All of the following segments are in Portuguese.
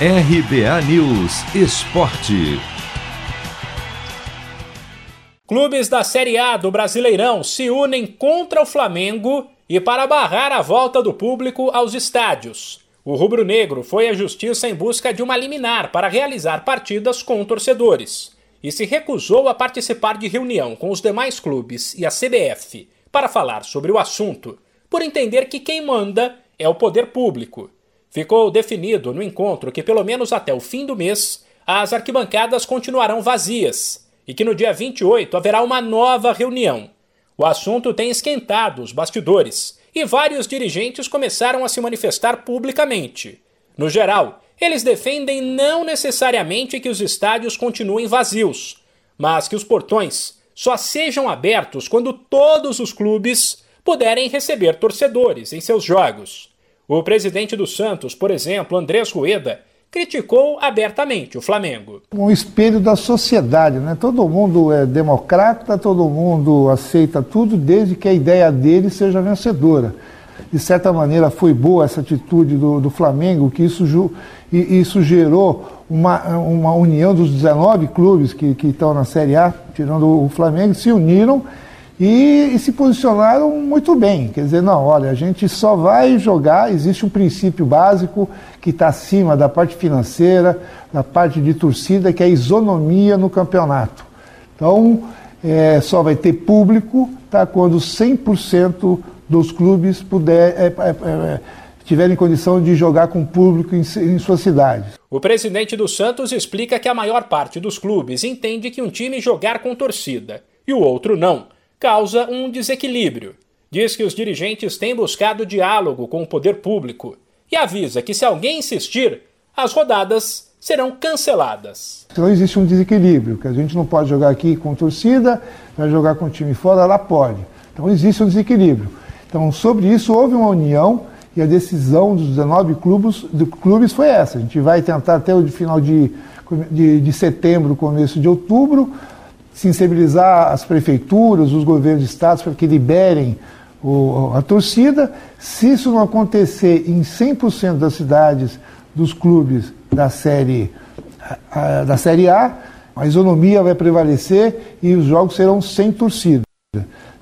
RBA News Esporte. Clubes da Série A do Brasileirão se unem contra o Flamengo e para barrar a volta do público aos estádios. O rubro-negro foi à justiça em busca de uma liminar para realizar partidas com torcedores e se recusou a participar de reunião com os demais clubes e a CBF para falar sobre o assunto, por entender que quem manda é o poder público Ficou definido no encontro que, pelo menos até o fim do mês, as arquibancadas continuarão vazias e que no dia 28 haverá uma nova reunião. O assunto tem esquentado os bastidores e vários dirigentes começaram a se manifestar publicamente. No geral, eles defendem não necessariamente que os estádios continuem vazios, mas que os portões só sejam abertos quando todos os clubes puderem receber torcedores em seus jogos. O presidente do Santos, por exemplo, Andrés Rueda, criticou abertamente o Flamengo. Um espelho da sociedade, né? Todo mundo é democrata, todo mundo aceita tudo, desde que a ideia dele seja vencedora. De certa maneira, foi boa essa atitude do, do Flamengo, que isso, isso gerou uma, uma união dos 19 clubes que, que estão na Série A, tirando o Flamengo, se uniram e, e, se posicionaram muito bem. Quer dizer, não, olha, a gente só vai jogar, existe um princípio básico que está acima da parte financeira, da parte de torcida, que é a isonomia no campeonato. Então, é, só vai ter público tá, quando 100% dos clubes puder, é, é, é, tiverem condição de jogar com público em, em suas cidades. O presidente do Santos explica que a maior parte dos clubes entende que um time jogar com torcida e o outro não causa um desequilíbrio. Diz que os dirigentes têm buscado diálogo com o poder público e avisa que, se alguém insistir, as rodadas serão canceladas. Então existe um desequilíbrio, que a gente não pode jogar aqui com torcida, vai jogar com o time fora, lá pode. Então existe um desequilíbrio. Então, sobre isso, houve uma união e a decisão dos 19 clubes, de clubes foi essa. A gente vai tentar até o final de, de, de setembro, começo de outubro, sensibilizar as prefeituras, os governos de estados para que liberem o, a torcida. Se isso não acontecer em 100% das cidades dos clubes da série, a, da série A, a isonomia vai prevalecer e os jogos serão sem torcida.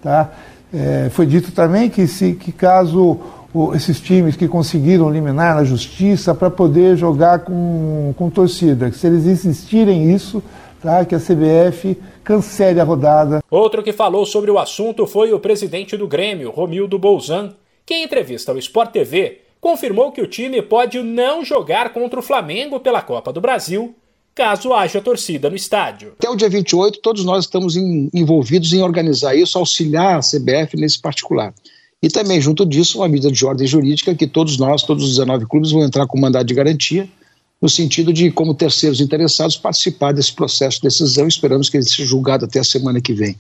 Tá? É, foi dito também que, se, que caso o, esses times que conseguiram eliminar na justiça para poder jogar com, com torcida, se eles insistirem isso, tá? que a CBF cancele a rodada. Outro que falou sobre o assunto foi o presidente do Grêmio, Romildo Bolzan, que em entrevista ao Sport TV confirmou que o time pode não jogar contra o Flamengo pela Copa do Brasil, caso haja torcida no estádio. Até o dia 28, todos nós estamos em, envolvidos em organizar isso, auxiliar a CBF nesse particular. E também, junto disso, uma medida de ordem jurídica que todos nós, todos os 19 clubes, vão entrar com mandado de garantia no sentido de, como terceiros interessados, participar desse processo de decisão. Esperamos que ele seja julgado até a semana que vem.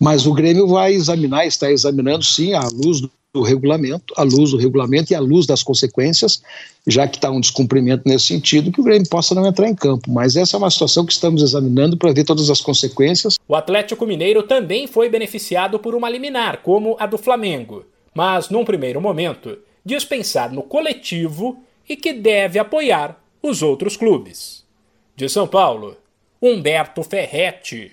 Mas o Grêmio vai examinar, está examinando, sim, à luz do regulamento, à luz do regulamento e à luz das consequências, já que está um descumprimento nesse sentido, que o Grêmio possa não entrar em campo. Mas essa é uma situação que estamos examinando para ver todas as consequências. O Atlético Mineiro também foi beneficiado por uma liminar, como a do Flamengo, mas, num primeiro momento, diz pensar no coletivo e que deve apoiar os outros clubes. De São Paulo, Humberto Ferretti.